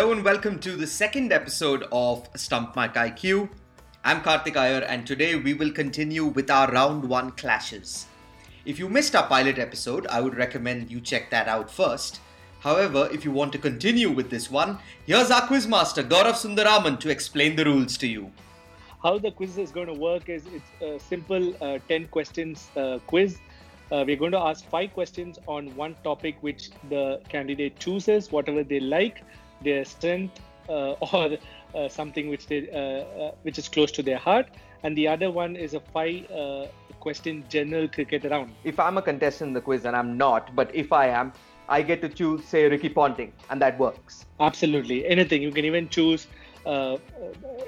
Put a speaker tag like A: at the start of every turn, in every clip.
A: Hello and welcome to the second episode of Stump Mic IQ. I'm Karthik Iyer and today we will continue with our round one clashes. If you missed our pilot episode, I would recommend you check that out first. However, if you want to continue with this one, here's our quizmaster Gaurav Sundararaman to explain the rules to you.
B: How the quiz is going to work is it's a simple uh, 10 questions uh, quiz. Uh, we're going to ask five questions on one topic which the candidate chooses, whatever they like, their strength, uh, or uh, something which they uh, which is close to their heart. And the other one is a five question general cricket round.
C: If I'm a contestant in the quiz, and I'm not, but if I am, I get to choose, say, Ricky Ponting, and that works.
B: Absolutely. Anything. You can even choose uh,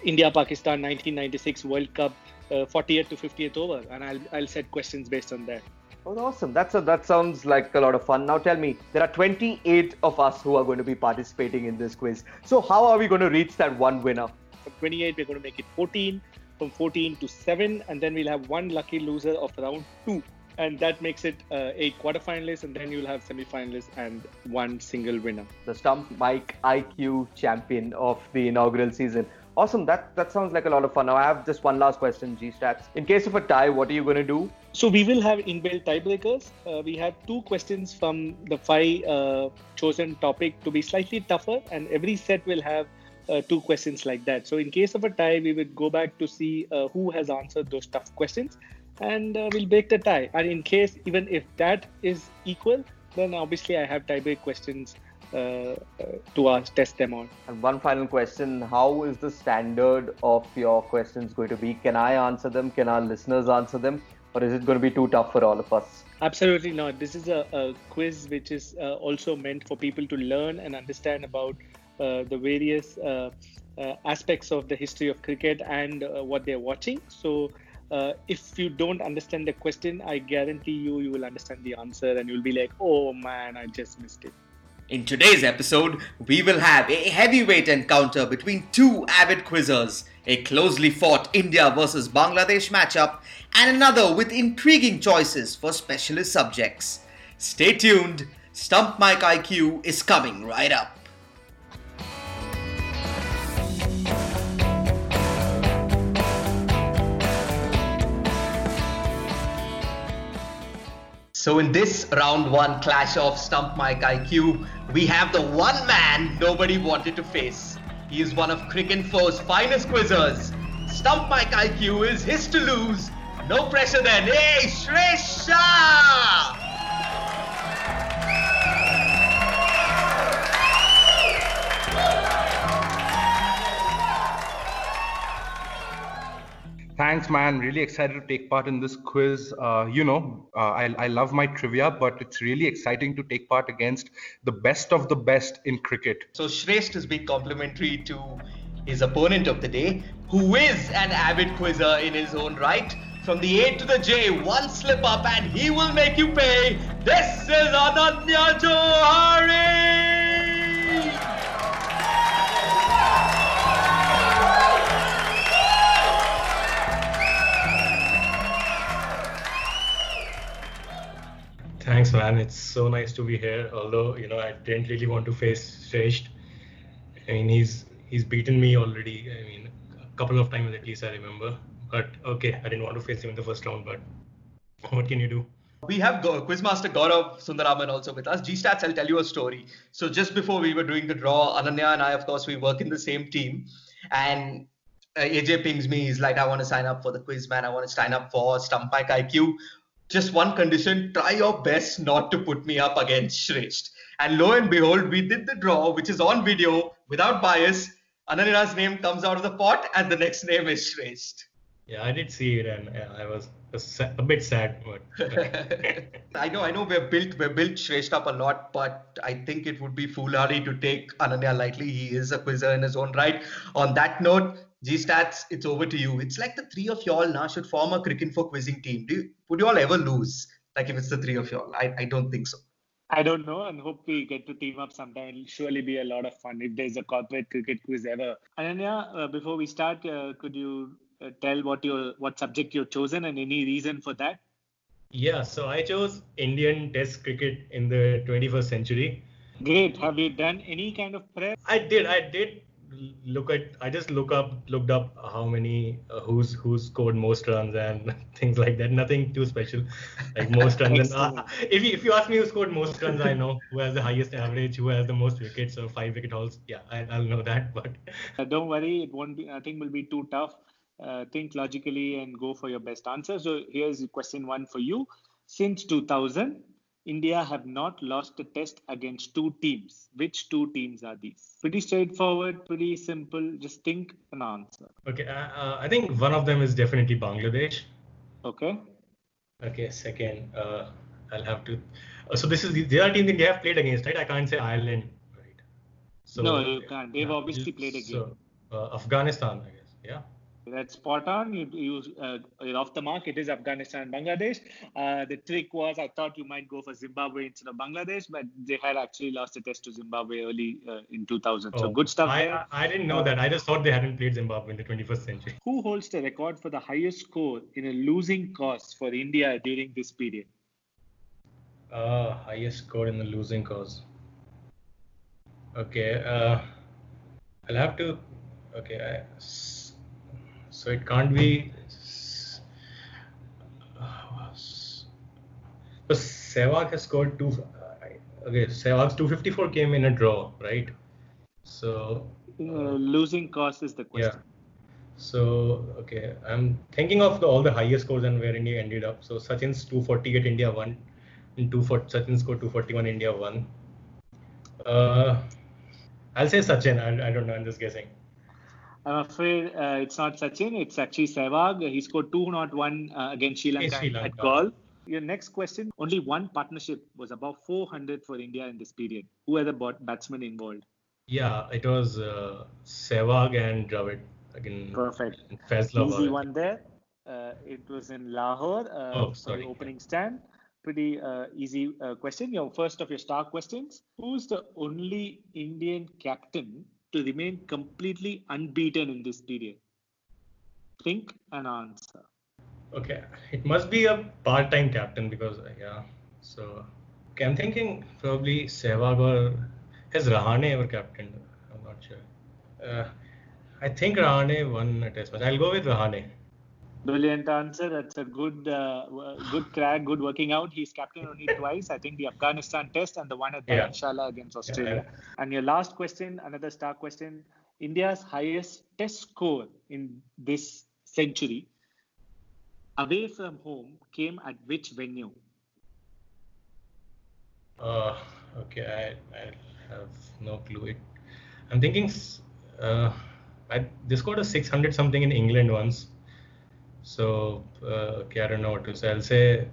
B: India Pakistan 1996 World Cup uh, 40th to 50th over, and I'll, I'll set questions based on that.
C: Oh, awesome. That's a, that sounds like a lot of fun. Now tell me, there are 28 of us who are going to be participating in this quiz. So how are we going to reach that one winner?
B: From 28, we're going to make it 14. From 14 to 7, and then we'll have one lucky loser of round 2 and that makes it uh, eight quarterfinalists, and then you'll have semifinalists and one single winner.
C: The Stump Mic IQ champion of the inaugural season. Awesome. That that sounds like a lot of fun. Now I have just one last question, G Stats. In case of a tie, what are you going to do?
B: So we will have inbuilt tiebreakers. Uh, we have two questions from the five uh, chosen topic to be slightly tougher, and every set will have uh, two questions like that. So in case of a tie, we would go back to see uh, who has answered those tough questions, and uh, we'll break the tie. And in case, even if that is equal, then obviously I have tiebreak questions to ask, test them on.
C: And one final question How is the standard of your questions going to be? Can I answer them? Can our listeners answer them? Or is it going to be too tough for all of us?
B: Absolutely not. This is a, a quiz which is uh, also meant for people to learn and understand about uh, the various uh, aspects of the history of cricket and what they're watching. So uh, if you don't understand the question, I guarantee you, you will understand the answer and you'll be like, oh man, I just missed it.
A: In today's episode, we will have a heavyweight encounter between two avid quizzers, a closely fought India versus Bangladesh matchup, and another with intriguing choices for specialist subjects. Stay tuned, Stump Mic IQ is coming right up. So in this round one clash of Stump Mic IQ, we have the one man nobody wanted to face. He is one of Cricinfo's finest quizzers. Stump Mic IQ is his to lose. No pressure then. Hey, Shresh
D: Thanks, man. Really excited to take part in this quiz. Uh, you know, uh, I, I love my trivia, but it's really exciting to take part against the best of the best in cricket.
A: So Shresht is being complimentary to his opponent of the day, who is an avid quizzer in his own right. From the A to the J, one slip up and he will make you pay. This is Ananya Johari!
E: Thanks, man. It's so nice to be here. Although you know, I didn't really want to face Shresht. I mean, he's he's beaten me already. I mean, a couple of times at least I remember. But okay, I didn't want to face him in the first round. But what can you do?
A: We have Quizmaster Gaurav Sundararaman also with us. G Stats, I'll tell you a story. So just before we were doing the draw, Ananya and I, of course, we work in the same team, and uh, AJ pings me. He's like, I want to sign up for the quiz, man. I want to sign up for Stump IQ just one condition try your best not to put me up against Shresht. And lo and behold, we did the draw, which is on video without bias. Ananya's name comes out of the pot, and the next name is Shresht.
E: Yeah, I did see it, and I was a bit sad. But
A: I know, I know, we're built, we're built Shresht up a lot, but I think it would be foolhardy to take Ananya lightly. He is a quizzer in his own right. On that note, G Stats, it's over to you. It's like the three of y'all now should form a cricket for quizzing team. Do you, would you all ever lose? Like if it's the three of y'all? I, I don't think so.
B: I don't know and hope we get to team up sometime. It'll surely be a lot of fun if there's a corporate cricket quiz ever. Ananya, uh, before we start, uh, could you uh, tell what your what subject you've chosen and any reason for that?
E: Yeah, so I chose Indian Test cricket in the 21st century.
B: Great. Have you done any kind of prep?
E: I did. I did look at. I just look up, looked up how many, uh, who's who's scored most runs and things like that. Nothing too special, like most runs. and, uh, if you if you ask me who scored most runs, I know who has the highest average, who has the most wickets or five wicket hauls. Yeah, I, I'll know that. But
B: uh, don't worry, it won't be. I think will be too tough. Uh, think logically and go for your best answer. So here's question one for you. Since 2000, India have not lost a test against two teams. Which two teams are these? Pretty straightforward, pretty simple. Just think an answer.
E: Okay, uh, uh, I think one of them is definitely Bangladesh.
B: Okay.
E: Okay, second, uh, I'll have to. Uh, so this is the, the other team that they have played against, right? I can't say Ireland, right?
B: So, no, you can't. They've obviously played against.
E: So, uh, Afghanistan, I guess. Yeah.
B: That's spot on. You, you uh, you're off the mark. It is Afghanistan, Bangladesh. Uh, the trick was I thought you might go for Zimbabwe instead of Bangladesh, but they had actually lost a test to Zimbabwe early uh, in 2000. Oh, so good stuff
E: I,
B: there.
E: I, I didn't know that. I just thought they hadn't played Zimbabwe in the 21st century.
B: Who holds the record for the highest score in a losing cause for India during this period?
E: Uh, highest score in the losing cause. Okay. Uh, I'll have to. Okay. I, so it can't be. So Sehwag has scored two. Okay, Sehwag's 254 came in a draw, right? So
B: uh, losing cost is the question. Yeah.
E: So okay, I'm thinking of the, all the highest scores and where India ended up. So Sachin's 248, India won. In 240, Sachin scored 241, India won. Uh, I'll say Sachin. I, I don't know. I'm just guessing.
B: I'm afraid uh, it's not Sachin. It's actually Sehwag. He scored 201 uh, against Sri Lanka, at Galle. Your next question only one partnership was about 400 for India in this period. Who are the batsmen involved?
E: Yeah, it was uh, Sehwag and Dravid. Again,
B: Perfect.
E: Fazlov.
B: Easy one there. Uh, it was in Lahore. Uh,
E: oh, sorry.
B: Opening stand. Pretty uh, easy uh, question. Your first of your star questions. Who's the only Indian captain to remain completely unbeaten in this period? Think and answer.
E: Okay, it must be a part-time captain because yeah. So okay, I'm thinking probably Sehwag or has Rahane ever captained? I'm not sure. Uh, I think Rahane won a test match. I'll go with Rahane.
B: Brilliant answer. That's a good, uh, good crack, good working out. He's captain only twice. I think the Afghanistan test and the one at yeah. Dharamshala against Australia. Yeah. And your last question, another star question: India's highest test score in this century, away from home, came at which venue?
E: Uh, okay, I, I have no clue. It, I'm thinking. Uh, I, they scored a 600 something in England once so, uh, okay, I don't know what to say. I'll say,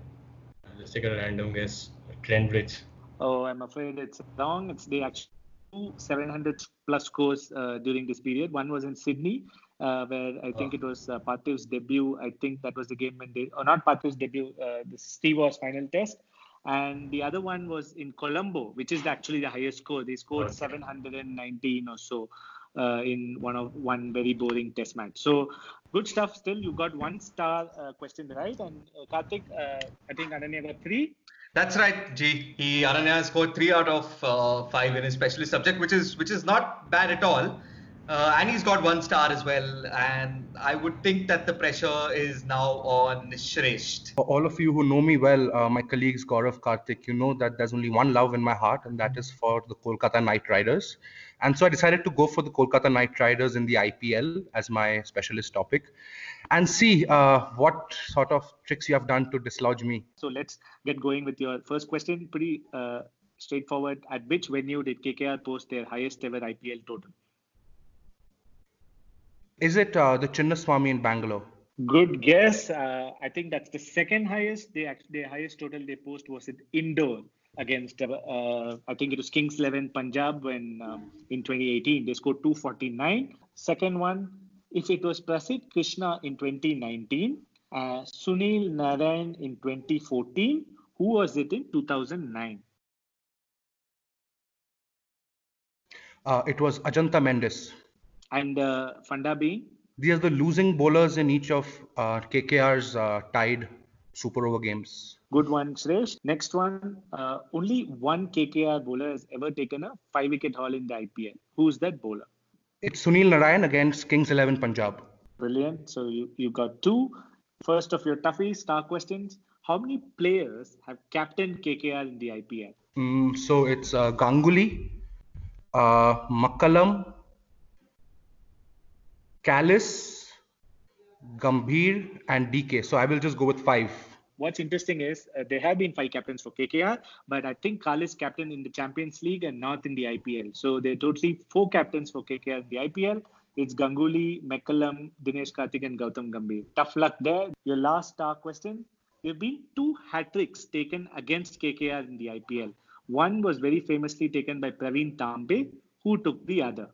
E: I'll just take a random guess. Trent Bridge.
B: Oh, I'm afraid it's wrong. It's the actual 700 plus scores uh, during this period. One was in Sydney, uh, where I think oh. it was uh, debut. I think that was the game when they, or not Parthiv's debut, uh, the Steve Waugh's final test. And the other one was in Colombo, which is actually the highest score. They scored okay. 719 or so uh, in one of one very boring test match. So good stuff. Still, you got one star uh, question right, and uh, Karthik, uh, I think Ananya got three.
A: That's right, G. He Ananya scored three out of uh, five in his specialist subject, which is which is not bad at all. Uh, and he's got one star as well. And I would think that the pressure is now on Shresht.
D: All of you who know me well, uh, my colleagues Gaurav Karthik, you know that there's only one love in my heart, and that is for the Kolkata Knight Riders. And so I decided to go for the Kolkata Knight Riders in the IPL as my specialist topic and see uh, what sort of tricks you have done to dislodge me.
B: So let's get going with your first question. Pretty uh, straightforward. At which venue did KKR post their highest ever IPL total?
D: Is it uh, the Chinnaswamy in Bangalore?
B: Good guess. Uh, I think that's the second highest. They actually, the highest total they post was at Indore against uh, I think it was Kings 11 Punjab when um, in 2018 they scored 249. Second one, if it was Prasidh Krishna in 2019, uh, Sunil Narayan in 2014, who was it in 2009?
D: Uh, it was Ajanta Mendis.
B: And uh, Funda being?
D: These are the losing bowlers in each of uh, KKR's uh, tied super over games.
B: Good one, Shresh. Next one. Uh, only one KKR bowler has ever taken a five wicket haul in the IPL. Who's that bowler?
D: It's Sunil Narayan against Kings 11 Punjab.
B: Brilliant. So you, you got two. First of your toughies, star questions. How many players have captained KKR in the IPL?
D: Mm, so it's uh, Ganguly, uh, McCullum, Kallis, Gambhir, and DK. So I will just go with five.
B: What's interesting is uh, there have been five captains for KKR, but I think Kallis captain in the Champions League and not in the IPL. So there are totally four captains for KKR in the IPL. It's Ganguly, McCullum, Dinesh Karthik, and Gautam Gambhir. Tough luck there. Your last star question. There have been two hat tricks taken against KKR in the IPL. One was very famously taken by Praveen Tambe, who took the other.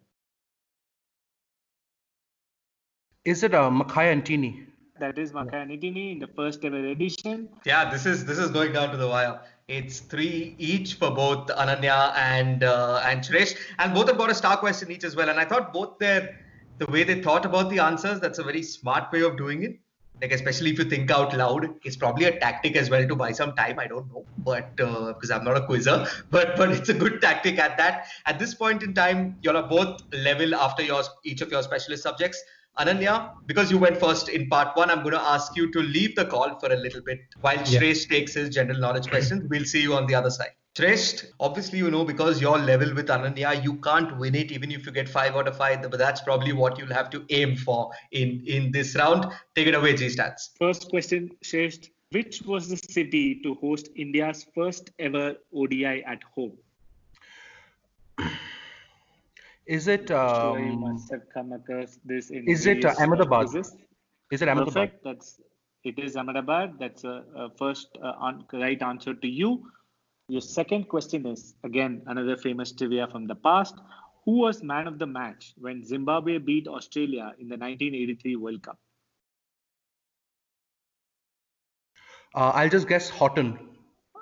D: Is it uh, Makhaya Ntini?
B: That is Makhaya Ntini in the first ever edition.
A: Yeah, this is this is going down to the wire. It's three each for both Ananya and uh, and Suresh, and both have got a star question each as well. And I thought both their the way they thought about the answers, that's a very smart way of doing it. Like especially if you think out loud, it's probably a tactic as well to buy some time. I don't know, but because uh, I'm not a quizzer, but but it's a good tactic at that. At this point in time, you are both level after your each of your specialist subjects. Ananya, because you went first in part one, I'm going to ask you to leave the call for a little bit while yeah. Shresh takes his general knowledge questions. We'll see you on the other side. Shresh, obviously, you know, because you're level with Ananya, you can't win it even if you get five out of five. But that's probably what you'll have to aim for in, in this round. Take it away, G Stats.
B: First question, Shresh. Which was the city to host India's first ever ODI at home?
D: Is it? Um,
B: must have come across this in.
D: Is it uh, Ahmedabad? Is it Ahmedabad?
B: Perfect. That's it. Is Ahmedabad? That's a, a first uh, on, right answer to you. Your second question is again another famous trivia from the past. Who was man of the match when Zimbabwe beat Australia in the 1983 World Cup?
D: Uh, I'll just guess Houghton.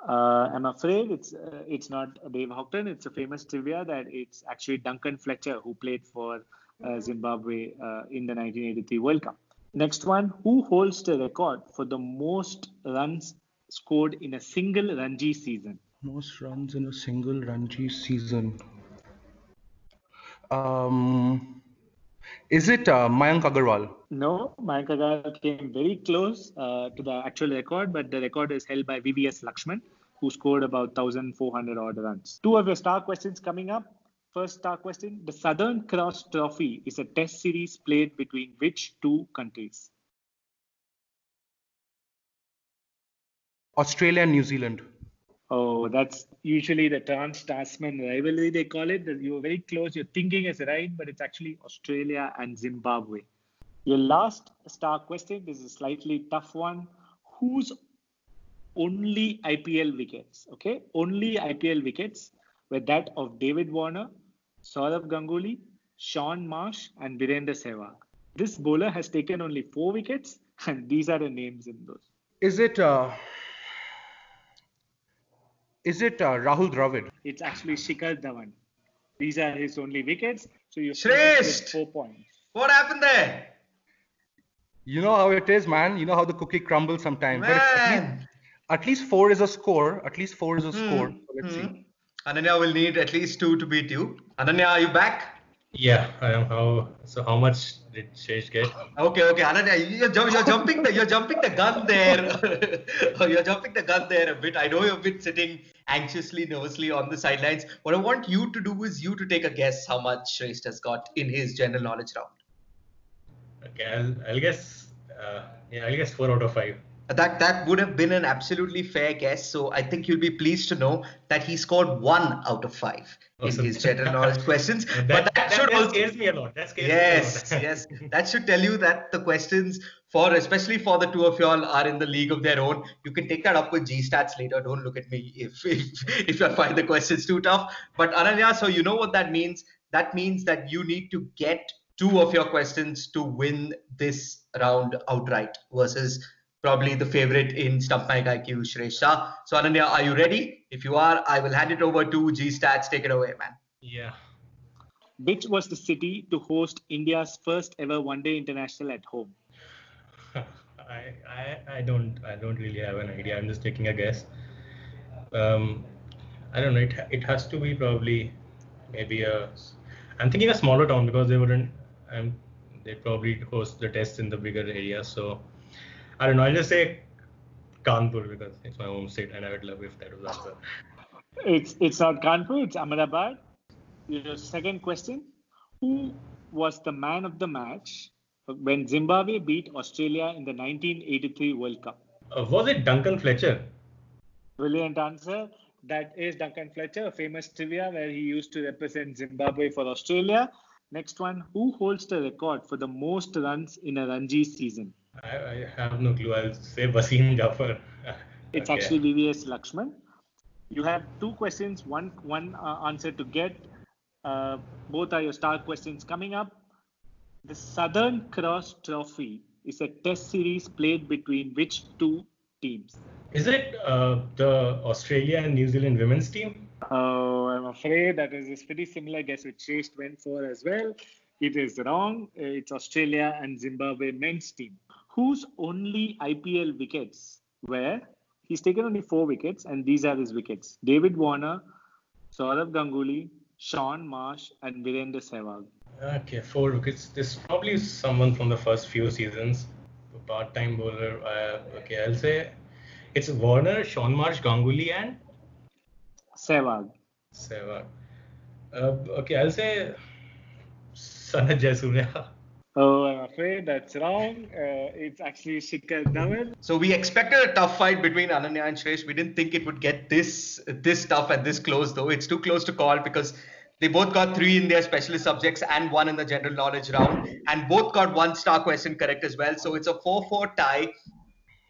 B: Uh, I'm afraid it's uh, it's not Dave Houghton. It's a famous trivia that it's actually Duncan Fletcher who played for uh, Zimbabwe uh, in the 1983 World Cup. Next one, who holds the record for the most runs scored in a single Ranji season?
D: Most runs in a single Ranji season. Um, is it uh, Mayank Agarwal?
B: No, Mayank Agarwal came very close uh, to the actual record, but the record is held by VVS Lakshman, who scored about 1,400 odd runs. Two of your star questions coming up. First star question The Southern Cross Trophy is a test series played between which two countries?
D: Australia and New Zealand.
B: Oh, that's usually the Trans Tasman rivalry, they call it. You're very close. Your thinking is right, but it's actually Australia and Zimbabwe. Your last star question this is a slightly tough one. Whose only IPL wickets, okay, only IPL wickets were that of David Warner, Sourav Ganguly, Shaun Marsh, and Virender Sehwag. This bowler has taken only four wickets, and these are the names in those.
D: Is it? Uh is it uh, Rahul Dravid?
B: It's actually Shikhar Dhawan. These are his only wickets. So you
A: Shresh,
B: four points.
A: What happened there?
D: You know how it is, man. You know how the cookie crumbles sometimes.
A: Man.
D: At least, four is a score. At least four is a hmm. score. So let's hmm. see.
A: Ananya will need at least two to beat you. Ananya, are you back?
E: Yeah, I am. How so? How much did Shesh get?
A: Okay, okay, Ananya, you're, you're jumping the you're jumping the gun there. you're jumping the gun there a bit. I know you've been sitting anxiously, nervously on the sidelines. What I want you to do is you to take a guess how much Shrestha has got in his general knowledge round.
E: Okay, I'll, I'll guess. Uh, yeah, I'll guess four out of five.
A: That that would have been an absolutely fair guess. So I think you'll be pleased to know that he scored one out of five awesome. in his general knowledge questions.
E: that, but that, that should that also, scares me a lot. That scares
A: yes,
E: me a lot.
A: yes. That should tell you that the questions for especially for the two of y'all are in the league of their own. You can take that up with G stats later. Don't look at me if if, if I find the questions too tough. But Ananya, so you know what that means. That means that you need to get two of your questions to win this round outright versus probably the favorite in Stump Mic IQ, Shresh Shah. So Ananya, are you ready? If you are, I will hand it over to G Stats. Take it away, man.
E: Yeah.
B: Which was the city to host India's first ever one-day international at home?
E: I, I I don't I don't really have an idea. I'm just taking a guess. Um, I don't know. It it has to be probably maybe a. I'm thinking a smaller town because they wouldn't. Um, they probably host the tests in the bigger area. So I don't know. I'll just say Kanpur because it's my home state, and I would love if that was answer.
B: It's it's not Kanpur. It's Ahmedabad. Your second question: Who was the man of the match when Zimbabwe beat Australia in the 1983 World Cup?
E: Uh, was it Duncan Fletcher?
B: Brilliant answer. That is Duncan Fletcher, a famous trivia where he used to represent Zimbabwe for Australia. Next one, who holds the record for the most runs in a Ranji season?
E: I, I have no clue. I'll say Wasim Jaffer.
B: It's
E: Okay.
B: actually VVS Lakshman. You have two questions, one one uh, answer to get. Uh, both are your star questions coming up. The Southern Cross Trophy is a test series played between which two teams?
E: Is it uh, the Australia and New Zealand women's team?
B: Oh, I'm afraid that is a pretty similar guess which Chase went for as well. It is wrong. It's Australia and Zimbabwe men's team, whose only IPL wickets were. He's taken only four wickets, and these are his wickets: David Warner, Sourav Ganguly, Shaun Marsh, and Virender Sehwag.
E: Okay, four wickets. This probably is someone from the first few seasons. A part-time bowler. Uh, okay, I'll say it's Warner, Shaun Marsh, Ganguly, and
B: Sehwag.
E: Sehwag. Uh, okay, I'll say Sanath Jayasuriya.
B: Oh, I'm afraid that's wrong. Uh, it's actually Shikhar Dhawan.
A: So we expected a tough fight between Ananya and Shresh. We didn't think it would get this this tough and this close though. It's too close to call because they both got three in their specialist subjects and one in the general knowledge round, and both got one star question correct as well. So it's a 4-4 tie.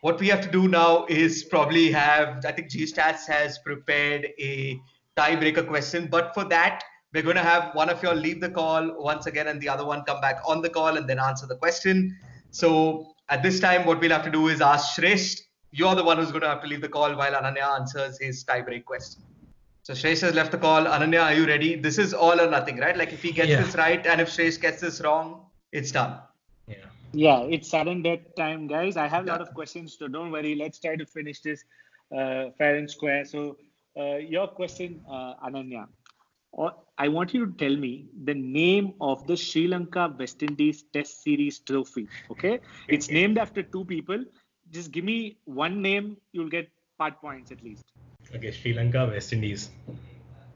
A: What we have to do now is probably have I think G Stats has prepared a tiebreaker question, but for that we're going to have one of you all leave the call once again and the other one come back on the call and then answer the question. So at this time, what we'll have to do is ask Shresh. You're the one who's going to have to leave the call while Ananya answers his tiebreak question. So Shresh has left the call. Ananya, are you ready? This is all or nothing, right? Like if he gets
E: Yeah.
A: this right and if Shresh gets this wrong, it's done.
E: Yeah.
B: Yeah, it's sudden death time, guys. I have a lot of questions, so don't worry. Let's try to finish this uh, fair and square. So, uh, your question, uh, Ananya. Or I want you to tell me the name of the Sri Lanka West Indies Test Series trophy. Okay, it's named after two people. Just give me one name, you'll get part points at least.
E: Okay, Sri Lanka, West Indies.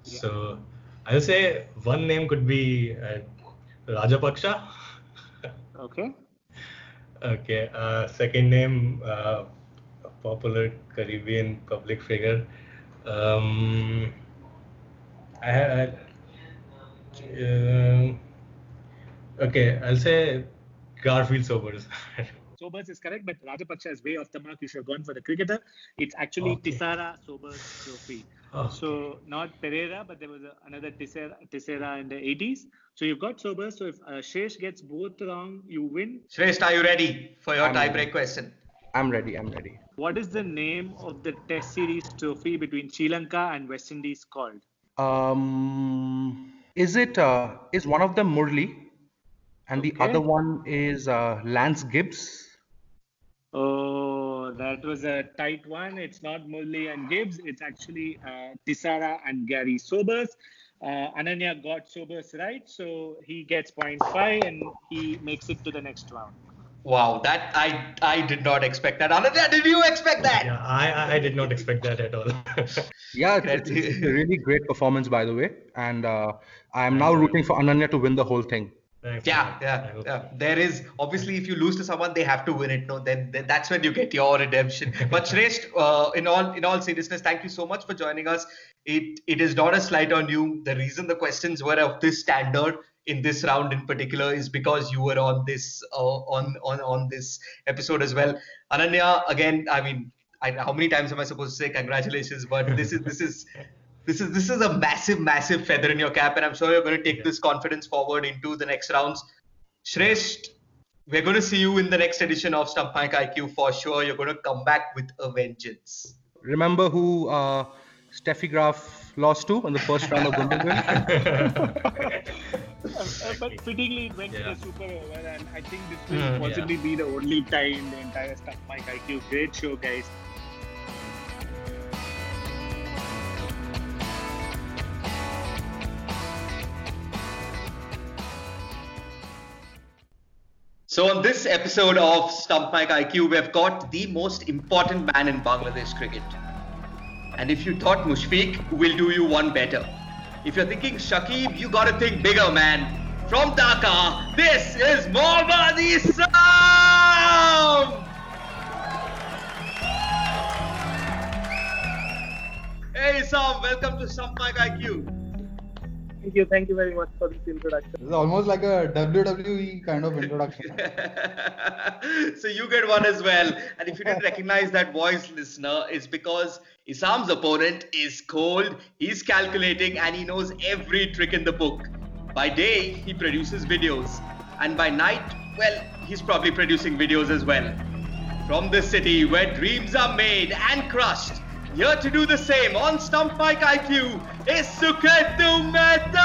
E: So I'll say one name could be uh, Rajapaksha.
B: Okay.
E: Okay, uh, second name, uh, popular Caribbean public figure. Um, I had. um okay, I'll say Garfield Sobers.
B: Sobers is correct, but Rajapaksha is way off the mark. You should have gone for the cricketer. It's actually
E: Okay.
B: Tissera Sobers Trophy.
E: Oh,
B: So not Pereira, but there was a, another Tissera, Tissera in the 80s. So you've got Sobers. So if uh, Shesh gets both wrong, you win.
A: Shresh, are you ready for your
D: I'm ready.
A: tiebreak question?
D: I'm ready. I'm ready.
B: What is the name of the Test Series trophy between Sri Lanka and West Indies called?
D: Um, is it uh, is one of them Murli, and the other one is uh, Lance Gibbs?
B: Oh, that was a tight one. It's not Murli and Gibbs. It's actually uh, Tissera and Gary Sobers. Uh, Ananya got Sobers right, so he gets point five and he makes it to the next round.
A: Wow, that I I did not expect that. Ananya, did you expect that?
E: yeah, I, I- I did not expect that at all.
D: Yeah, it's, it's, it's a really great performance, by the way. And uh, I'm now rooting for Ananya to win the whole thing.
E: Thanks,
A: Yeah, yeah, yeah. There is obviously if you lose to someone, they have to win it. No, then, then that's when you get your redemption. But Shresh, uh, in all in all seriousness, thank you so much for joining us. It it is not a slight on you. The reason the questions were of this standard in this round in particular is because you were on this uh, on on on this episode as well. Ananya, again, I mean, I, how many times am I supposed to say congratulations? But this is this is this is this is a massive, massive feather in your cap, and I'm sure you're going to take
E: Yeah.
A: this confidence forward into the next rounds. Shresh, we're going to see you in the next edition of Stump Mic IQ for sure. You're going to come back with a vengeance.
D: Remember who uh, Steffi Graf lost to in the first round of Wimbledon?
B: Uh, but fittingly, it went to the super over, and I think this will
A: Hmm,
B: possibly be the only tie in the entire Stump Mic IQ. Great show, guys.
A: So on this episode of Stump Mic IQ, we've got the most important man in Bangladesh cricket. And if you thought Mushfiq, we'll do you one better. If you're thinking Shakib, you gotta think bigger, man. From Dhaka, this is Mohammad Isam! Hey Isam, welcome to Stump Mic IQ.
B: Thank you. Thank you very much for this introduction.
F: This is almost like a WWE kind of introduction.
A: so you get one as well. And if you didn't recognize that voice, listener, it's because Isam's opponent is cold, he's calculating, and he knows every trick in the book. By day, he produces videos. And by night, well, he's probably producing videos as well. From the city where dreams are made and crushed, here to do the same on Stump Mic IQ is Suketu Mehta!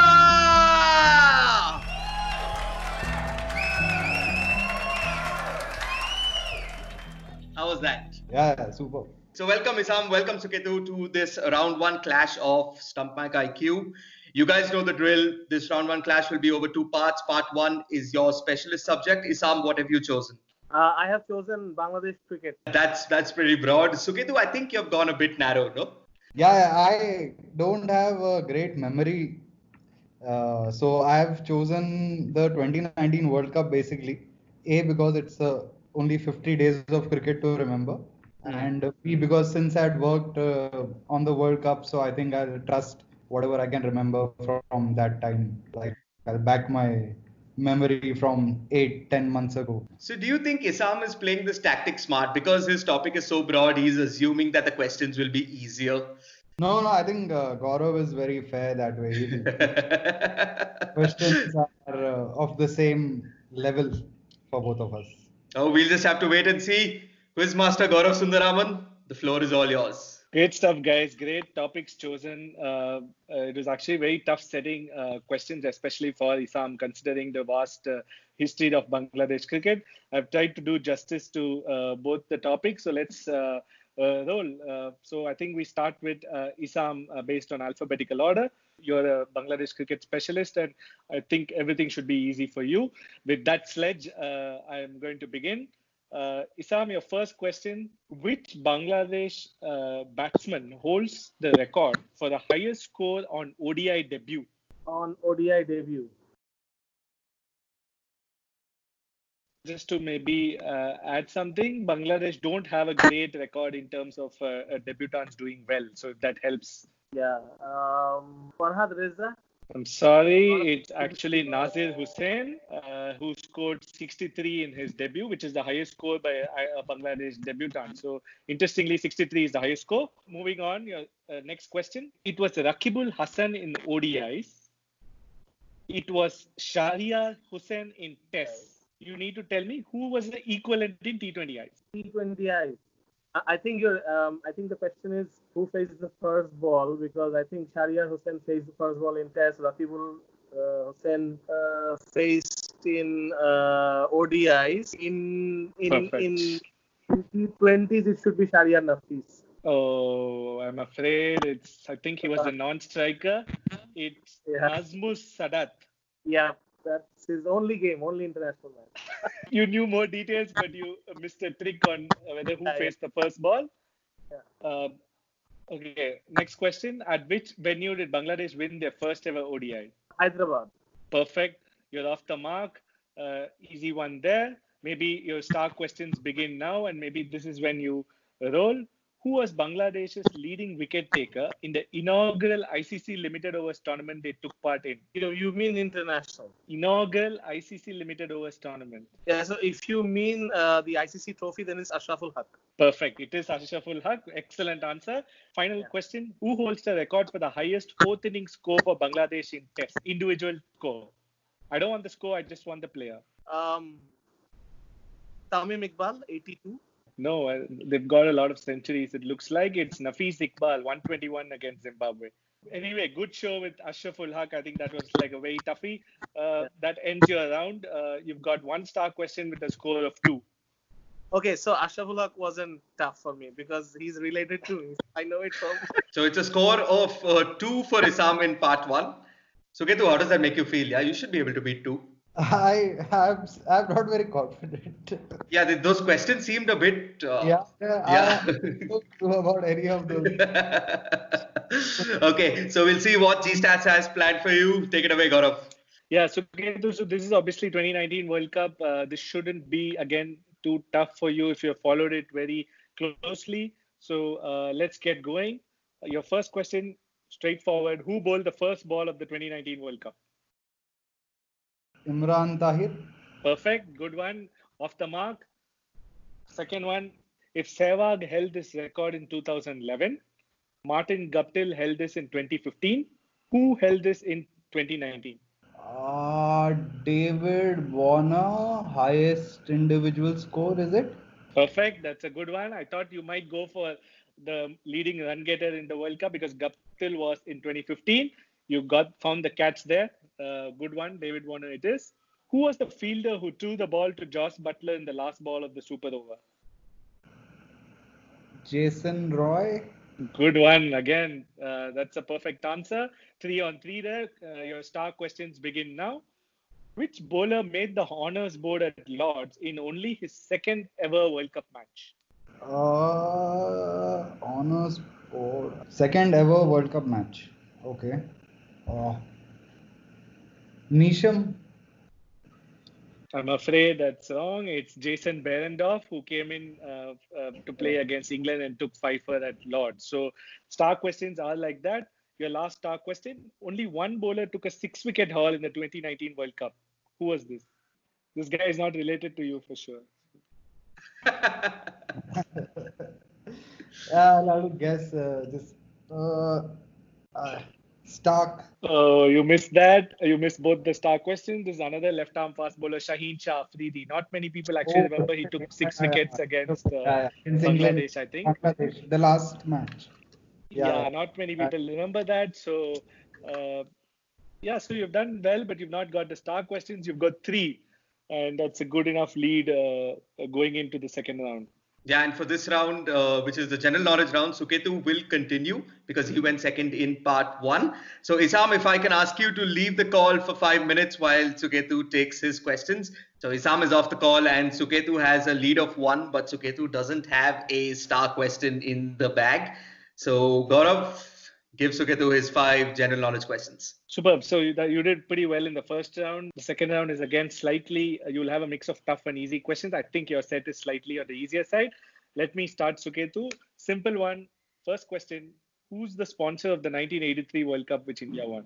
A: How was that?
F: yeah, super.
A: So welcome Isam, welcome Suketu to this round one clash of Stump Mic IQ. You guys know the drill. This round one clash will be over two parts. Part one is your specialist subject. Isam, what have you chosen?
B: Uh, I have chosen Bangladesh cricket.
A: That's that's pretty broad. Suketu, I think you've gone a bit narrow, no?
F: Yeah, I don't have a great memory. Uh, so I have chosen the 2019 World Cup basically. A, because it's uh, only 50 days of cricket to remember. And B, because since I'd worked uh, on the World Cup, so I think I'll trust whatever I can remember from, from that time. Like I'll back my memory from eight, ten months ago.
A: So do you think Isam is playing this tactic smart because his topic is so broad? He's assuming that the questions will be easier.
F: No, no, I think uh, Gaurav is very fair that way. Questions are uh, of the same level for both of us.
A: oh, we'll just have to wait and see. Quizmaster Gaurav Sundararaman, the floor is all yours.
B: Great stuff, guys. Great topics chosen. Uh, uh, it was actually very tough setting uh, questions, especially for Isam, considering the vast uh, history of Bangladesh cricket. I've tried to do justice to uh, both the topics, so let's roll. So I think we start with Isam based on alphabetical order. You're a Bangladesh cricket specialist, and I think everything should be easy for you. With that sledge, I am going to begin. Uh, Isam, your first question. Which Bangladesh uh, batsman holds the record for the highest score on ODI debut? On ODI debut. Just to maybe uh, add something, Bangladesh don't have a great record in terms of uh, uh, debutants doing well. So if that helps.
G: Yeah, um, Farhad Reza.
B: I'm sorry, it's actually Nasir Hossain uh, who scored 63 in his debut, which is the highest score by a, a Bangladesh debutant. So, interestingly, 63 is the highest score. Moving on, your uh, next question. It was Rakibul Hassan in ODIs. It was Shahriar Hussain in Tests. You need to tell me who was the equivalent in T20Is.
G: T20I. I think you're. Um, I think the question is who faces the first ball because I think Shahriar Hussain faced the first ball in Test. Rakibul uh, Hussain uh, faced in uh, ODIs. In in
B: Perfect.
G: in T20s, it should be Shahriar Nafis.
B: Oh, I'm afraid it's. I think he was a non-striker. It's
G: Yeah.
B: Nazmus Sadat.
G: Yeah, that's his only game, only international match.
B: you knew more details, but you missed a trick on whether who
G: Yeah, yeah.
B: faced the first ball.
G: Yeah.
B: Um, okay, next question. At which venue did Bangladesh win their first ever ODI?
G: Hyderabad.
B: Perfect. You're off the mark. Uh, easy one there. Maybe your star questions begin now, and maybe this is when you roll. Who was Bangladesh's leading wicket taker in the inaugural ICC Limited Overs tournament they took part in?
G: You, know, you mean international?
B: Inaugural ICC Limited Overs tournament.
G: Yeah. So if you mean uh, the ICC trophy, then it's Ashraful Haq.
B: Perfect. It is Ashraful Haq. Excellent answer. Final
G: Yeah.
B: question. Who holds the record for the highest fourth inning score for Bangladesh in test? Individual score. I don't want the score, I just want the player.
G: Um, Tamim Iqbal, 82.
B: No, uh, they've got a lot of centuries. It looks like it's Nafis Iqbal, 121 against Zimbabwe. Anyway, good show with Ashraful Haq. I think that was like a very toughie. Uh, that ends your round. Uh, you've got one star question with a score of two.
G: Okay, so Ashraful Haq wasn't tough for me because he's related to me. I know it from.
A: So it's a score of uh, two for Isam in part one. So Ketu, how does that make you feel? Yeah, you should be able to beat two.
F: I am I'm not very confident.
A: Yeah, th- those questions seemed a bit. Uh,
F: yeah, yeah,
A: Yeah.
F: I don't know about any of those.
A: okay, so we'll see what G Stats has planned for you. Take it away, Gaurav.
B: Yeah, so, so this is obviously 2019 World Cup. Uh, this shouldn't be again too tough for you if you have followed it very closely. So uh, let's get going. Your first question, straightforward. Who bowled the first ball of the 2019 World Cup?
F: Imran Tahir.
B: Perfect, good one. Off the mark. Second one, if Sehwag held this record in 2011, Martin Guptill held this in 2015. Who held this in 2019?
F: Uh, David Warner, highest individual score, is it?
B: Perfect, that's a good one. I thought you might go for the leading run getter in the World Cup because Guptill was in 2015. You got found the catch there. Uh, good one, David Warner. It is. Who was the fielder who threw the ball to Josh Buttler in the last ball of the Super Over?
F: Jason Roy.
B: Good one again. Uh, that's a perfect answer. Three on three there. Uh, your star questions begin now. Which bowler made the honors board at Lords in only his second ever World Cup match?
F: Uh, honors board. Second ever World Cup match. Okay. Uh, Neesham.
B: I'm afraid that's wrong. It's Jason Behrendorff who came in uh, uh, to play against England and took fifer at Lords. So star questions are like that. Your last star question: Only one bowler took a six-wicket haul in the 2019 World Cup. Who was this? This guy is not related to you for sure.
F: Yeah, I'll have to guess. Uh, just uh, Stark.
B: Oh, you missed that. You missed both the star questions. There's another left-arm fast bowler, Shaheen Shah Afridi. Not many people actually
F: Oh,
B: remember he took six wickets against uh,
F: Yeah, yeah. England.
B: Bangladesh, I think.
F: Bangladesh, the last match.
B: Yeah,
F: Yeah.
B: not many people remember that. So, uh, yeah, so you've done well, but you've not got the star questions. You've got three, and that's a good enough lead uh, going into the second round.
A: Yeah, and for this round, uh, which is the general knowledge round, Suketu will continue because he went second in part one. So, Isam, if I can ask you to leave the call for five minutes while Suketu takes his questions. So, Isam is off the call, and Suketu has a lead of one, but Suketu doesn't have a star question in the bag. So, Gaurav, give Suketu his five general knowledge questions.
B: Superb. So you, you did pretty well in the first round. The second round is again slightly, uh, you'll have a mix of tough and easy questions. I think your set is slightly on the easier side. Let me start, Suketu. Simple one. First question Who's the sponsor of the 1983 World Cup which India won?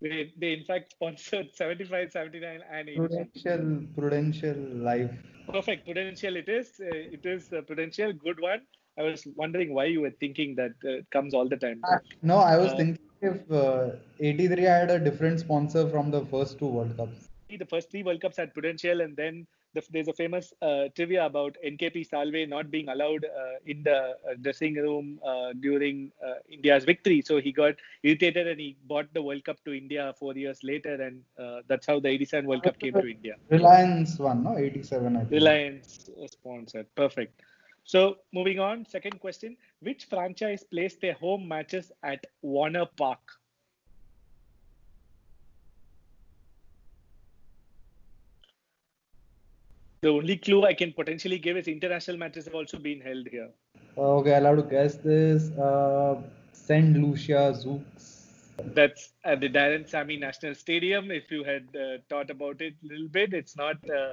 B: They, they in fact sponsored 75, 79, and 80.
F: Prudential, Prudential Life.
B: Perfect. Prudential it is. Uh, it is uh, Prudential. Good one. I was wondering why you were thinking that uh, it comes all the time.
F: Ah, No, I was
B: Uh,
F: thinking if uh, 83 had a different sponsor from the first two World Cups.
B: the first three World Cups had Prudential, and then the, there's a famous uh, trivia about NKP Salve not being allowed uh, in the uh, dressing room uh, during uh, India's victory. So he got irritated and he bought the World Cup to India four years later, and uh, that's how the 87 World Cup came to India.
F: Reliance one, no? 87, I think.
B: Reliance uh, sponsored. Perfect. So moving on, second question: Which franchise placed their home matches at Warner Park? The only clue I can potentially give is international matches have also been held here.
F: Okay, I'll have to guess this. Uh, St. Lucia Zouks.
B: That's at the Darren Sammy National Stadium. If you had uh, thought about it a little bit, it's not uh,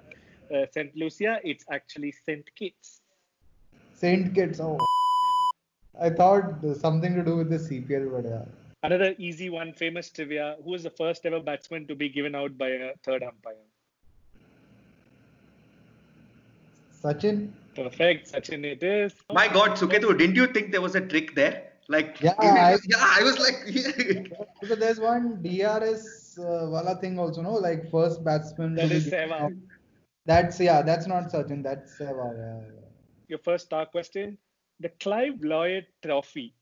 B: uh, St. Lucia, it's actually St. Kitts.
F: St. Kitts. Oh. I thought something to do with the CPL, but yeah.
B: Another easy one, famous trivia. Who was the first ever batsman to be given out by a third umpire?
F: Sachin?
B: Perfect. Sachin it is.
A: My God, Suketu, didn't you think there was a trick there? Like,
F: Yeah,
A: it
F: I-
A: was- yeah, I was like,
F: Because there's one DRS uh, wala thing also, no? Like first batsman. That is
B: That
F: be
B: is
F: given
B: Sehwag.
F: That's yeah, that's not Sachin, that's Sehwag. Yeah, yeah.
B: Your first star question. The Clive Lloyd Trophy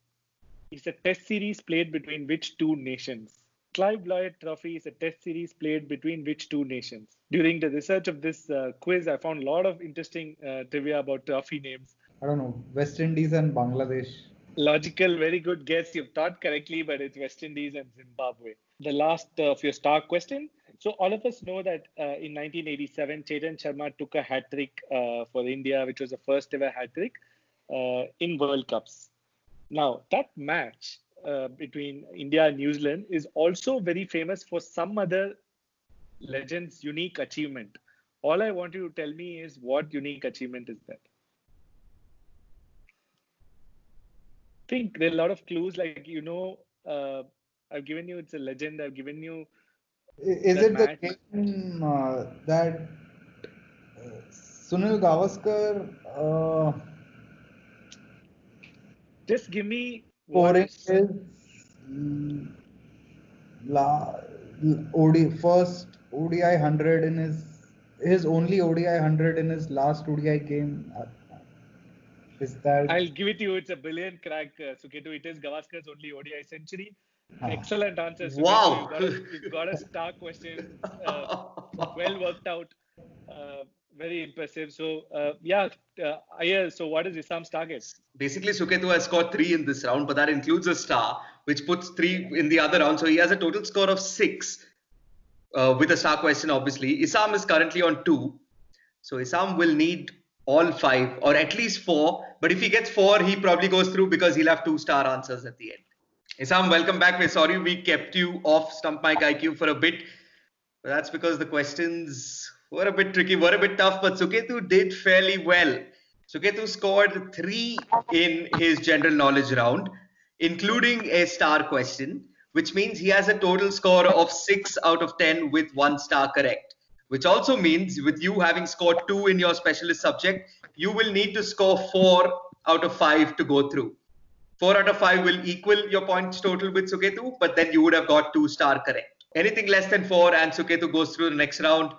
B: is a test series played between which two nations? Clive Lloyd Trophy is a test series played between which two nations? During the research of this uh, quiz, I found a lot of interesting uh, trivia about trophy names.
F: I don't know, West Indies and Bangladesh.
B: Logical, very good guess. You've thought correctly, but it's West Indies and Zimbabwe. The last of your star question. So all of us know that uh, in 1987, Chetan Sharma took a hat trick uh, for India, which was the first ever hat trick uh, in World Cups. Now that match uh, between India and New Zealand is also very famous for some other legend's unique achievement. All I want you to tell me is what unique achievement is that? Think there are a lot of clues, like you know, uh, I've given you it's a legend. I've given you.
F: Is it the
B: match-
F: game uh, that uh, Sunil Gavaskar uh,
B: Just give me is-
F: his mm, la, OD, first ODI 100 in his his only ODI 100 in his last ODI game? Is that
B: I'll give it to you. It's a brilliant crack, uh, Suketu. It is Gavaskar's only ODI century.
F: Ah.
B: Excellent answer. Suketu.
A: Wow.
B: You've got a, you've got a star question. Uh, well worked out. Uh, very impressive. So, uh, yeah, uh, Ayer, so what is Isam's target?
A: Basically, Suketu has scored three in this round, but that includes a star, which puts three in the other round. So he has a total score of six uh, with a star question, obviously. Isam is currently on two. So Isam will need all five or at least four. But if he gets four, he probably goes through because he'll have two star answers at the end. Isam, welcome back. We're sorry we kept you off Stump Mic IQ for a bit. But that's because the questions were a bit tricky, were a bit tough. But Suketu did fairly well. Suketu scored three in his general knowledge round, including a star question, which means he has a total score of six out of 10 with one star correct. Which also means, with you having scored two in your specialist subject, you will need to score four out of five to go through. Four out of five will equal your points total with Suketu, but then you would have got two star correct. Anything less than four, and Suketu goes through the next round.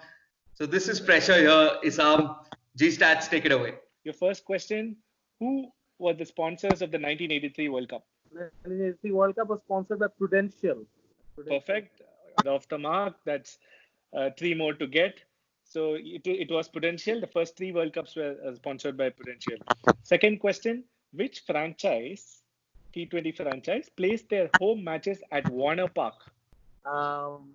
A: So this is pressure here, Isam. G Stats, take it away.
B: Your first question Who were the sponsors of the 1983 World Cup?
G: The 1983 World Cup was sponsored by Prudential. Prudential.
B: Perfect. Off the mark. That's uh, three more to get. So it, it was Prudential. The first three World Cups were uh, sponsored by Prudential. Second question Which franchise, T20 franchise, plays their home matches at Warner Park?
G: Um,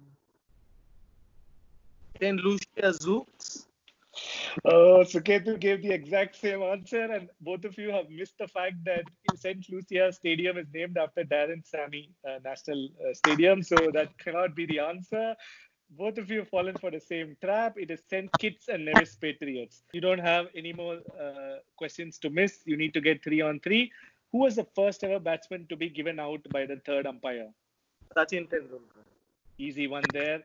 G: St. Lucia Zouks.
B: Oh, Suketu gave the exact same answer, and both of you have missed the fact that St. Lucia Stadium is named after Darren Sammy uh, National uh, Stadium, so that cannot be the answer. Both of you have fallen for the same trap. It is St. Kitts and Nevis Patriots. You don't have any more uh, questions to miss. You need to get three on three. Who was the first ever batsman to be given out by the third umpire?
G: Sachin Tendulkar.
B: Easy one there.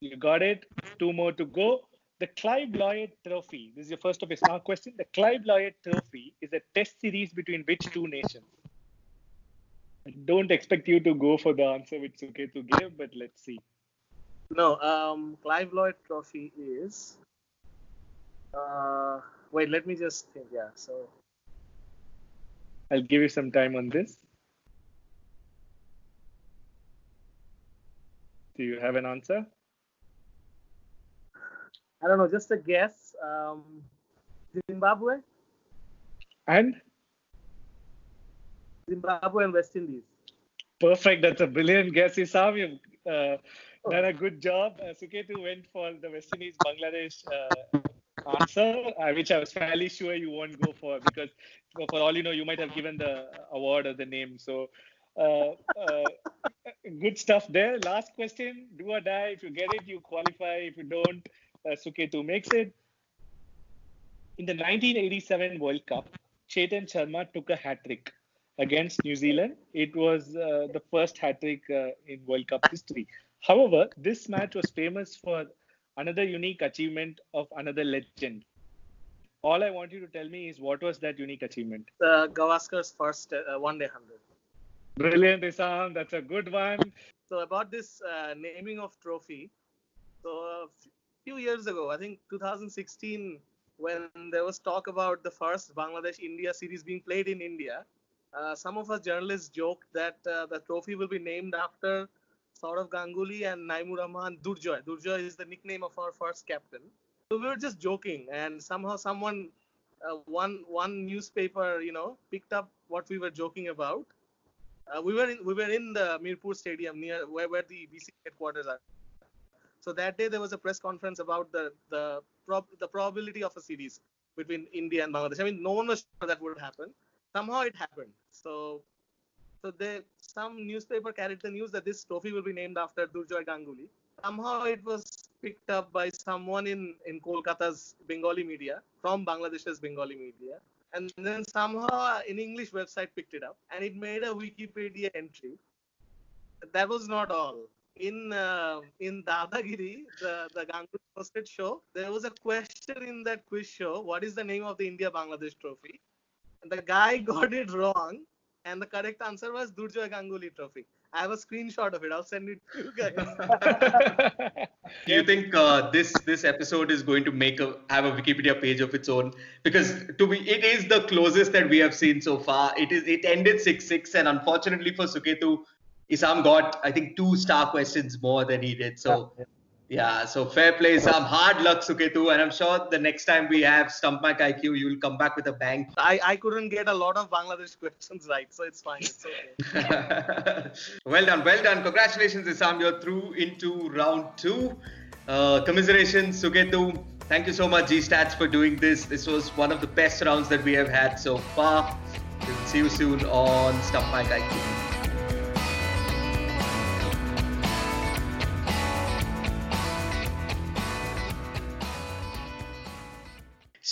B: You got it. Two more to go. The Clive Lloyd Trophy. This is your first of a smart question. The Clive Lloyd Trophy is a test series between which two nations? I don't expect you to go for the answer which Suketu gave, but let's see.
G: No, um, Clive Lloyd Trophy is. Uh, wait, let me just think. Yeah, so
B: I'll give you some time on this. Do you have an answer?
G: I don't know, just a guess. Um, Zimbabwe,
B: And
G: Zimbabwe and West Indies.
B: Perfect. That's a brilliant guess, Isam. You've uh, done a good job. Uh, Suketu went for the West Indies Bangladesh uh, answer, uh, which I was fairly sure you won't go for because, for all you know, you might have given the award or the name. So, uh, uh, good stuff there. Last question do or die. If you get it, you qualify. If you don't, uh, Suketu makes it. In the 1987 World Cup, Chetan Sharma took a hat trick against New Zealand. It was uh, the first hat trick uh, in World Cup history. However, this match was famous for another unique achievement of another legend. All I want you to tell me is what was that unique achievement?
G: Uh, Gavaskar's first uh, one day 100.
B: Brilliant, Isam. That's a good one.
G: So, about this uh, naming of trophy, so a few years ago, I think 2016 when there was talk about the first Bangladesh-India series being played in India, uh, some of us journalists joked that uh, the trophy will be named after Sourav Ganguly and Naimur Rahman Durjoy. Durjoy is the nickname of our first captain. So we were just joking, and somehow someone, uh, one one newspaper, you know, picked up what we were joking about. Uh, we were in we were in the Mirpur Stadium near where, where the BC headquarters are. So that day there was a press conference about the the prob- the probability of a series between India and Bangladesh. I mean, no one was sure that would happen. Somehow it happened. So so they some newspaper carried the news that this trophy will be named after Durjoy Ganguly. Somehow it was picked up by someone in in Kolkata's Bengali media from Bangladesh's Bengali media. And then somehow an English website picked it up and it made a Wikipedia entry. That was not all in uh, in Dadagiri, the the Ganguly hosted show, there was a question in that quiz show. What is the name of the India Bangladesh Trophy? And the guy got it wrong, and the correct answer was Durjoy Ganguly Trophy. I have a screenshot of it. I'll send it to you guys.
A: Do you think uh, this this episode is going to make a have a Wikipedia page of its own? Because to be, it is the closest that we have seen so far. It is it ended six six, and unfortunately for Suketu, Isam got I think two star questions more than he did. So yeah, so fair play, Isam. Hard luck, Suketu, and I'm sure the next time we have Stump Mic IQ, you'll come back with a bang.
G: I, I couldn't get a lot of Bangladesh questions right, so it's fine. It's okay.
A: well done, well done. Congratulations, Isam. You're through into round two. Uh, commiserations, Suketu. Thank you so much, G Stats, for doing this. This was one of the best rounds that we have had so far. We'll see you soon on Stump Mic IQ.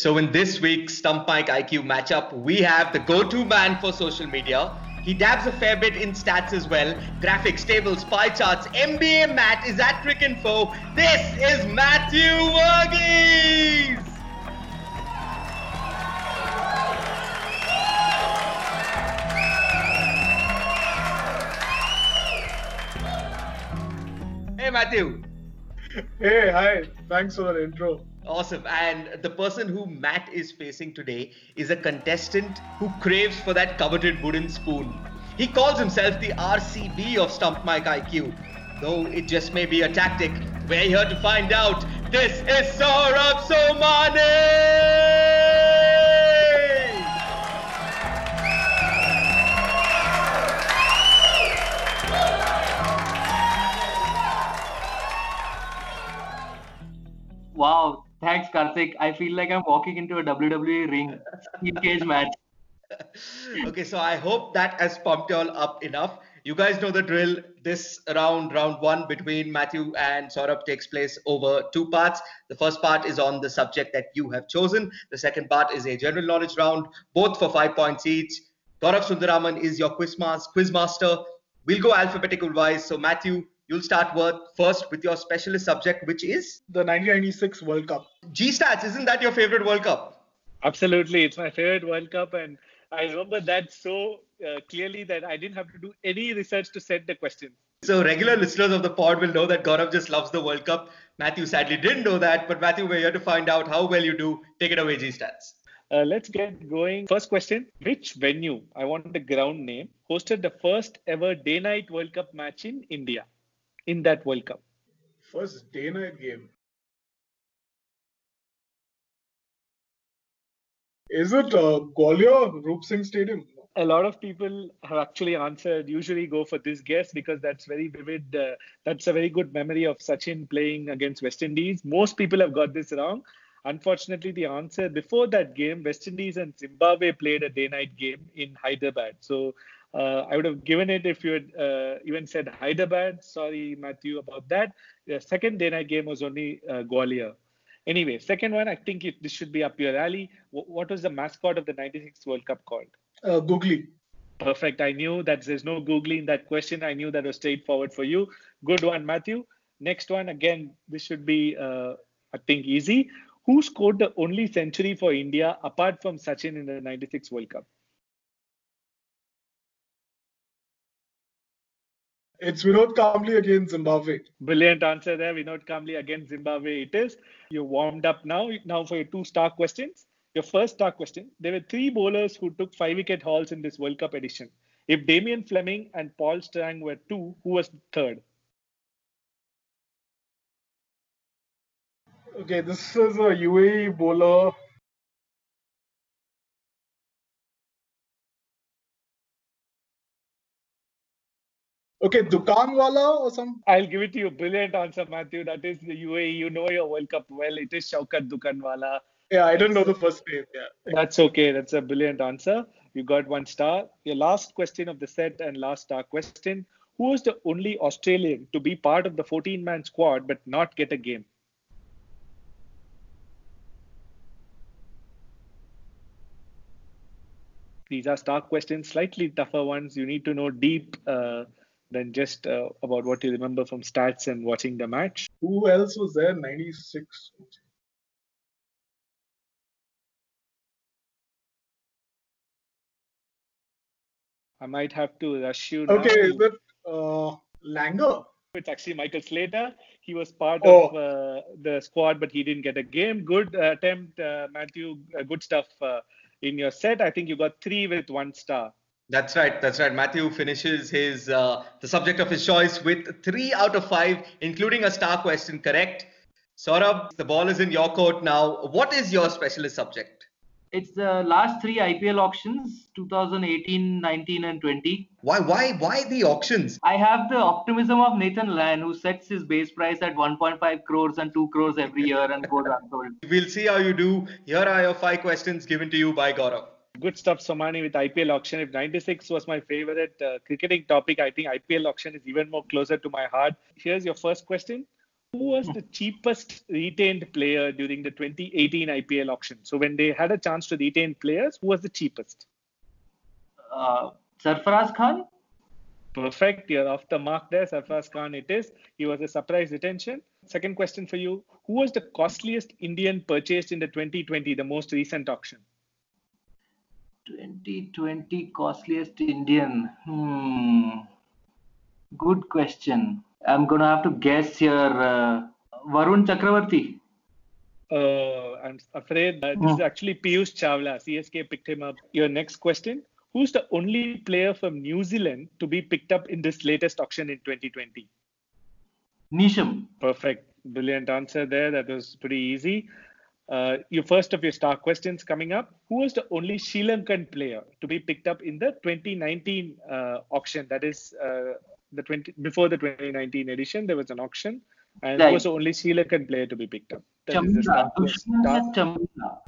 A: So in this week's Stump Mic IQ matchup, we have the go-to man for social media. He dabs a fair bit in stats as well. Graphics, tables, pie charts, NBA Matt is at Cricinfo. This is Matthew Varghese! Hey Matthew.
H: Hey, hi. Thanks for the intro.
A: Awesome. And the person who Matt is facing today is a contestant who craves for that coveted wooden spoon. He calls himself the RCB of Stump Mic IQ. Though it just may be a tactic, we're here to find out. This is Saurabh Somani!
C: Wow, thanks, Karthik. I feel like I'm walking into a WWE ring, steel cage match.
A: okay, so I hope that has pumped you all up enough. You guys know the drill. This round, round one between Matthew and Saurabh takes place over two parts. The first part is on the subject that you have chosen. The second part is a general knowledge round, both for five points each. Gaurav Sundararaman is your quizmas- quizmaster. We'll go alphabetical wise. So, Matthew, you'll start with first with your specialist subject, which is
H: The 1996 World Cup.
A: G Stats. Isn't that your favorite World Cup?
B: Absolutely, it's my favorite World Cup, and I remember that so uh, clearly that I didn't have to do any research to set the question.
A: So regular listeners of the pod will know that Gaurav just loves the World Cup. Matthew sadly didn't know that, but Matthew, we're here to find out how well you do. Take it away, G Stats.
B: Uh, let's get going. First question Which venue, I want the ground name, hosted the first ever day night World Cup match in India in that World Cup?
H: First day night game. Is it uh, Gwalior Roop Singh Stadium?
B: a lot of people have actually answered usually go for this guess because that's very vivid uh, that's a very good memory of sachin playing against west indies most people have got this wrong unfortunately the answer before that game west indies and zimbabwe played a day night game in hyderabad so uh, i would have given it if you had uh, even said hyderabad sorry matthew about that the second day night game was only uh, gwalior anyway second one i think it, this should be up your alley W- what was the mascot of the 96 world cup called
H: Uh, Googly.
B: Perfect. I knew that there's no googling that question. I knew that was straightforward for you. Good one, Matthew. Next one, again, this should be, uh, I think, easy. Who scored the only century for India apart from Sachin in the 96 World Cup?
H: It's Vinod Kambli against Zimbabwe.
B: Brilliant answer there, Vinod Kambli against Zimbabwe. It is. You're warmed up now. Now for your two star questions. Your first star question. There were three bowlers who took five wicket hauls in this World Cup edition. If Damien Fleming and Paul Strang were two, who was third?
H: Okay, this is a UAE bowler. Okay, dukan Dukanwala or some.
B: I'll give it to you. Brilliant answer, Matthew. That is the UAE. You know your World Cup well. It is Shaukat Dukanwala.
H: Yeah, I don't know the first name. Yeah.
B: That's okay. That's a brilliant answer. You got one star. Your last question of the set and last star question. Who was the only Australian to be part of the 14 man squad but not get a game? These are star questions, slightly tougher ones. You need to know deep uh, than just uh, about what you remember from stats and watching the match.
H: Who else was there? 96.
B: I might have to rush you.
H: Okay,
B: now.
H: is it uh, Langer?
B: It's actually Michael Slater. He was part
H: Oh.
B: of uh, the squad, but he didn't get a game. Good uh, attempt, uh, Matthew. Uh, good stuff uh, in your set. I think you got three with one star.
A: That's right. That's right. Matthew finishes his uh, the subject of his choice with three out of five, including a star question. Correct. Saurabh, the ball is in your court now. What is your specialist subject?
I: It's the last three IPL auctions 2018, 19, and 20.
A: Why? Why? Why the auctions?
I: I have the optimism of Nathan Lyon, who sets his base price at 1.5 crores and 2 crores every year and goes unsold.
A: We'll see how you do. Here are your five questions given to you by Gaurav.
B: Good stuff, Somani, with IPL auction. If 96 was my favorite uh, cricketing topic, I think IPL auction is even more closer to my heart. Here's your first question. Who was the cheapest retained player during the 2018 IPL auction? So when they had a chance to retain players, who was the cheapest?
I: Uh, Sarfaraz Khan?
B: Perfect. You're off the mark there. Sarfraz Khan it is. He was a surprise retention. Second question for you. Who was the costliest Indian purchased in the 2020, the most recent auction?
I: 2020 costliest Indian. Hmm. Good question. I'm gonna have to guess here. Uh, Varun Chakravarti.
B: Uh, I'm afraid uh, this is actually Piyush Chawla. CSK picked him up. Your next question. Who's the only player from New Zealand to be picked up in this latest auction in 2020?
I: Neesham.
B: Perfect. Brilliant answer there. That was pretty easy. Uh, your first of your star questions coming up. Who was the only Sri Lankan player to be picked up in the 2019 uh, auction? That is uh, the 20 before the 2019 edition. There was an auction, and who was the only Sri Lankan player to be picked up? That is the star, star,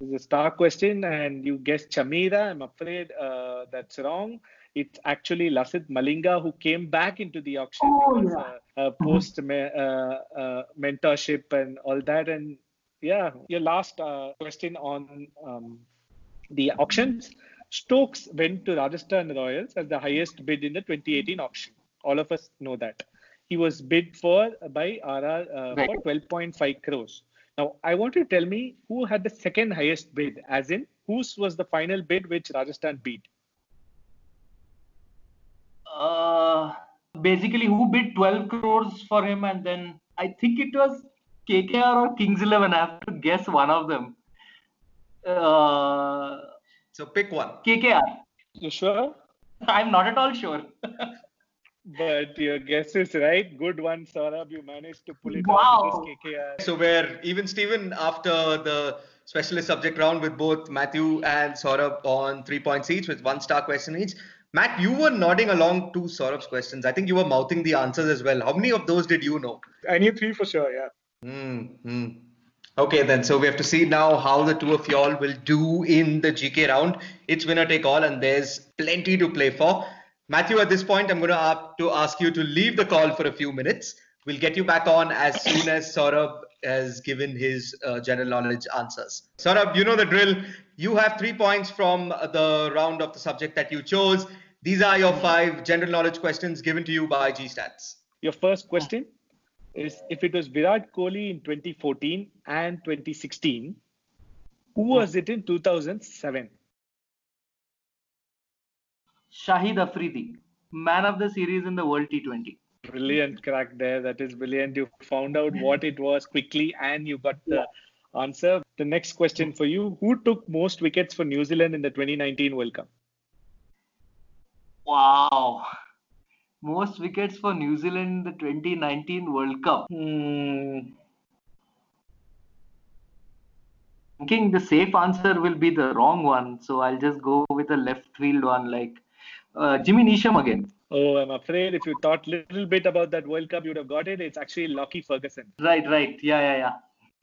B: this is a star question, and you guessed Chamira. I'm afraid uh, that's wrong. It's actually Lasith Malinga who came back into the auction
I: Oh,
B: because
I: yeah.
B: uh, post me- uh, uh, mentorship and all that. And yeah, your last uh, question on um, the auctions. Stokes went to Rajasthan Royals as the highest bid in the 2018 auction. All of us know that. He was bid for by RR uh,
I: Right.
B: for 12.5 crores. Now, I want you to tell me who had the second highest bid, as in whose was the final bid which Rajasthan beat?
I: Uh, basically, who bid 12 crores for him, and then I think it was KKR or Kings 11. I have to guess one of them. Uh,
A: So pick one.
I: KKR.
B: You sure?
I: I'm not at all sure.
B: But your guess is right. Good one, Saurabh. You managed to pull it
I: Wow.
B: off with KKR.
A: So we're even Steven after the specialist subject round with both Matthew and Saurabh on three points each with one star question each. Matt, you were nodding along to Saurabh's questions. I think you were mouthing the answers as well. How many of those did you know?
H: I knew three for sure, yeah.
A: Hmm. Okay, then. So we have to see now how the two of y'all will do in the GK round. It's winner take all, and there's plenty to play for. Matthew, at this point, I'm going to to ask you to leave the call for a few minutes. We'll get you back on as soon as Saurabh has given his uh, general knowledge answers. Saurabh, you know the drill. You have three points from the round of the subject that you chose. These are your five general knowledge questions given to you by GStats.
B: Your first question is if it was Virat Kohli in 2014 and 2016, who was it in 2007?
I: Shahid Afridi, man of the series in the World T20.
B: Brilliant crack there. That is brilliant. You found out what it was quickly and you got the answer. The next question for you Who took most wickets for New Zealand in the 2019 World Cup?
I: Wow. Most wickets for New Zealand in the 2019 World Cup. Hmm. Thinking the safe answer will be the wrong one, so I'll just go with a left field one like uh, Jimmy Neesham again.
B: Oh, I'm afraid if you thought a little bit about that World Cup, you'd have got it. It's actually Lockie Ferguson.
I: Right, right. Yeah, yeah,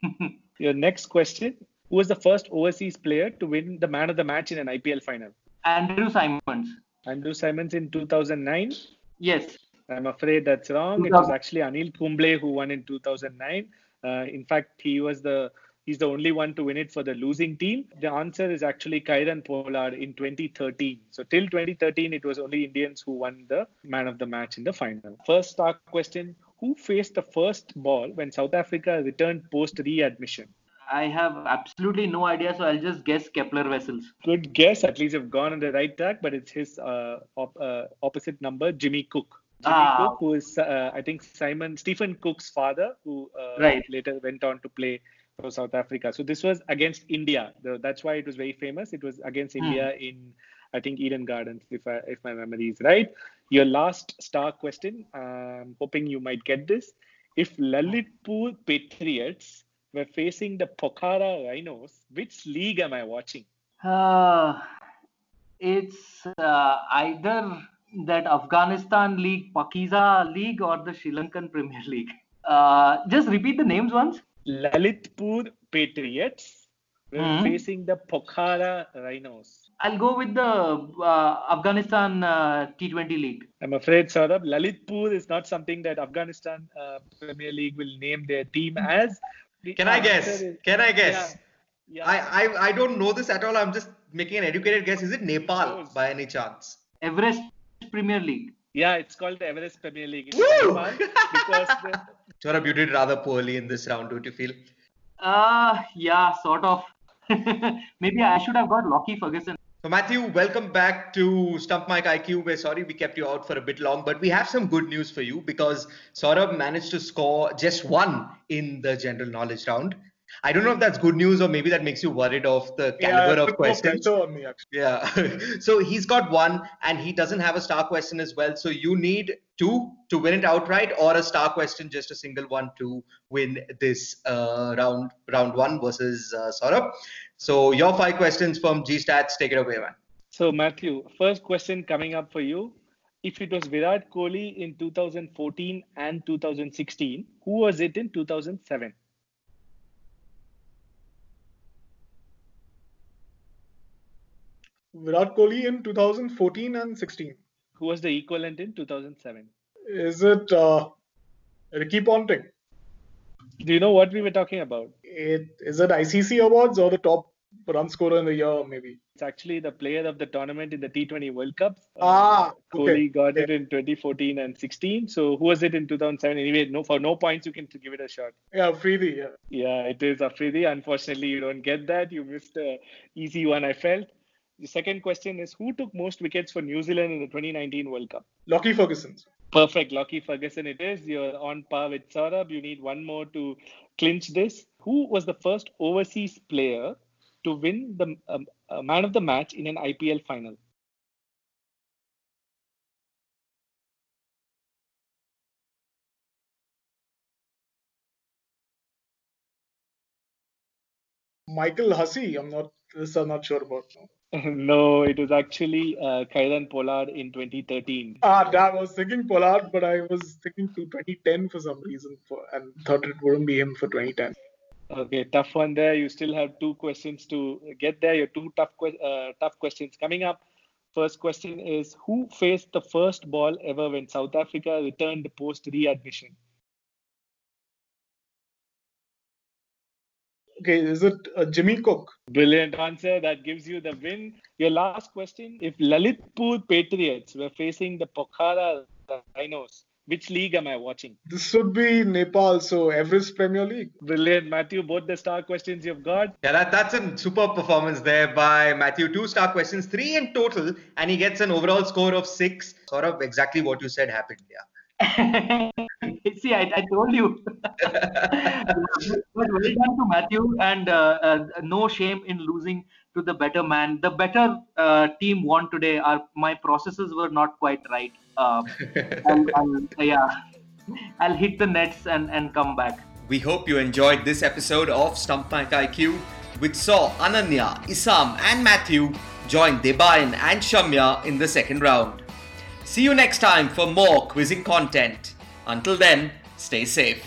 I: yeah.
B: Your next question Who was the first overseas player to win the man of the match in an IPL final?
I: Andrew Symonds.
B: Andrew Symonds in 2009?
I: Yes.
B: I'm afraid that's wrong. It was actually Anil Kumble who won in 2009. Uh, in fact, he was the he's the only one to win it for the losing team. The answer is actually Kieron Pollard in 2013. So till 2013, it was only Indians who won the man of the match in the final. First start question: Who faced the first ball when South Africa returned post readmission?
I: I have absolutely no idea, so I'll just guess Kepler Wessels.
B: Good guess. At least you've gone on the right track, but it's his uh, op- uh, opposite number, Jimmy Cook. Jimmy ah. Cook, who is, uh, I think, Simon Stephen Cook's father, who uh,
I: right.
B: later went on to play for South Africa. So this was against India. That's why it was very famous. It was against hmm. India in, I think, Eden Gardens, if I, if my memory is right. Your last star question. I'm hoping you might get this. If Lalitpur Patriots were facing the Pokhara Rhinos, which league am I watching?
I: Uh, it's uh, either that Afghanistan League, Pakiza League, or the Sri Lankan Premier League. Uh, just repeat the names once.
B: Lalitpur Patriots were mm-hmm. facing the Pokhara Rhinos.
I: I'll go with the uh, Afghanistan uh, T20 League.
B: I'm afraid, Saurabh, Lalitpur is not something that Afghanistan uh, Premier League will name their team as.
A: Can I guess? Is, Can I guess? Yeah, yeah. I, I I don't know this at all. I'm just making an educated guess. Is it Nepal by any chance?
I: Everest Premier League.
B: Yeah, it's called the Everest Premier League. Woo! because
A: the... Saurabh, you did rather poorly in this round, don't you feel?
I: Uh, yeah, sort of. Maybe I should have got Lockie Ferguson.
A: So Matthew, welcome back to Stump Mic IQ. We're sorry we kept you out for a bit long, but we have some good news for you because Saurabh managed to score just one in the general knowledge round. I don't know if that's good news or maybe that makes you worried of the caliber yeah, of questions.
H: On me,
A: yeah. so he's got one and he doesn't have a star question as well. So you need two to win it outright or a star question, just a single one to win this uh, round round one versus uh, Saurabh. So your five questions from G Stats. Take it away, man.
B: So Matthew, first question coming up for you. If it was Virat Kohli in 2014 and 2016, who was it in 2007?
H: Virat Kohli in 2014 and 16.
B: Who was the equivalent in 2007?
H: Is it uh, Ricky Ponting?
B: Do you know what we were talking about?
H: It, is it ICC awards or the top run scorer in the year, maybe?
B: It's actually the player of the tournament in the T20 World Cup.
H: Ah,
B: uh, Kohli got it in 2014 and 16. So who was it in 2007? Anyway, no for no points you can give it a shot.
H: Yeah, Afridi. Yeah.
B: Yeah, it is Afridi. Unfortunately, you don't get that. You missed a easy one. I felt. The second question is who took most wickets for New Zealand in the 2019 World Cup?
H: Lockie Ferguson.
B: Perfect, Lockie Ferguson it is. You're on par with Saurabh. You need one more to clinch this. Who was the first overseas player to win the um, uh, man of the match in an IPL final?
H: Michael Hussey. I'm not. This I'm not sure about.
B: Now. no, it was actually uh, Kieron Pollard in 2013.
H: Ah, damn, I was thinking Pollard, but I was thinking to 2010 for some reason, for, and thought it wouldn't be him for 2010.
B: Okay, tough one there. You still have two questions to get there. Your two tough uh, tough questions coming up. First question is Who faced the first ball ever when South Africa returned post readmission?
H: Okay, is it uh, Jimmy Cook?
B: Brilliant answer. That gives you the win. Your last question If Lalitpur Patriots were facing the Pokhara Rhinos, which league am I watching?
H: This should be Nepal, so Everest Premier League.
B: Brilliant, Matthew. Both the star questions you've got.
A: Yeah, that, that's a superb performance there by Matthew. Two star questions, three in total, and he gets an overall score of six. Sort of exactly what you said happened. Yeah.
I: See, I, I told you. but well done to Matthew, and uh, uh, no shame in losing to the better man. The better uh, team won today. Our my processes were not quite right. And, and, yeah, I'll hit the nets and, and come back.
A: We hope you enjoyed this episode of Stump Mic IQ, which saw Ananya, Isam, and Matthew join Debayan and Shamya in the second round. See you next time for more quizzing content. Until then, stay safe.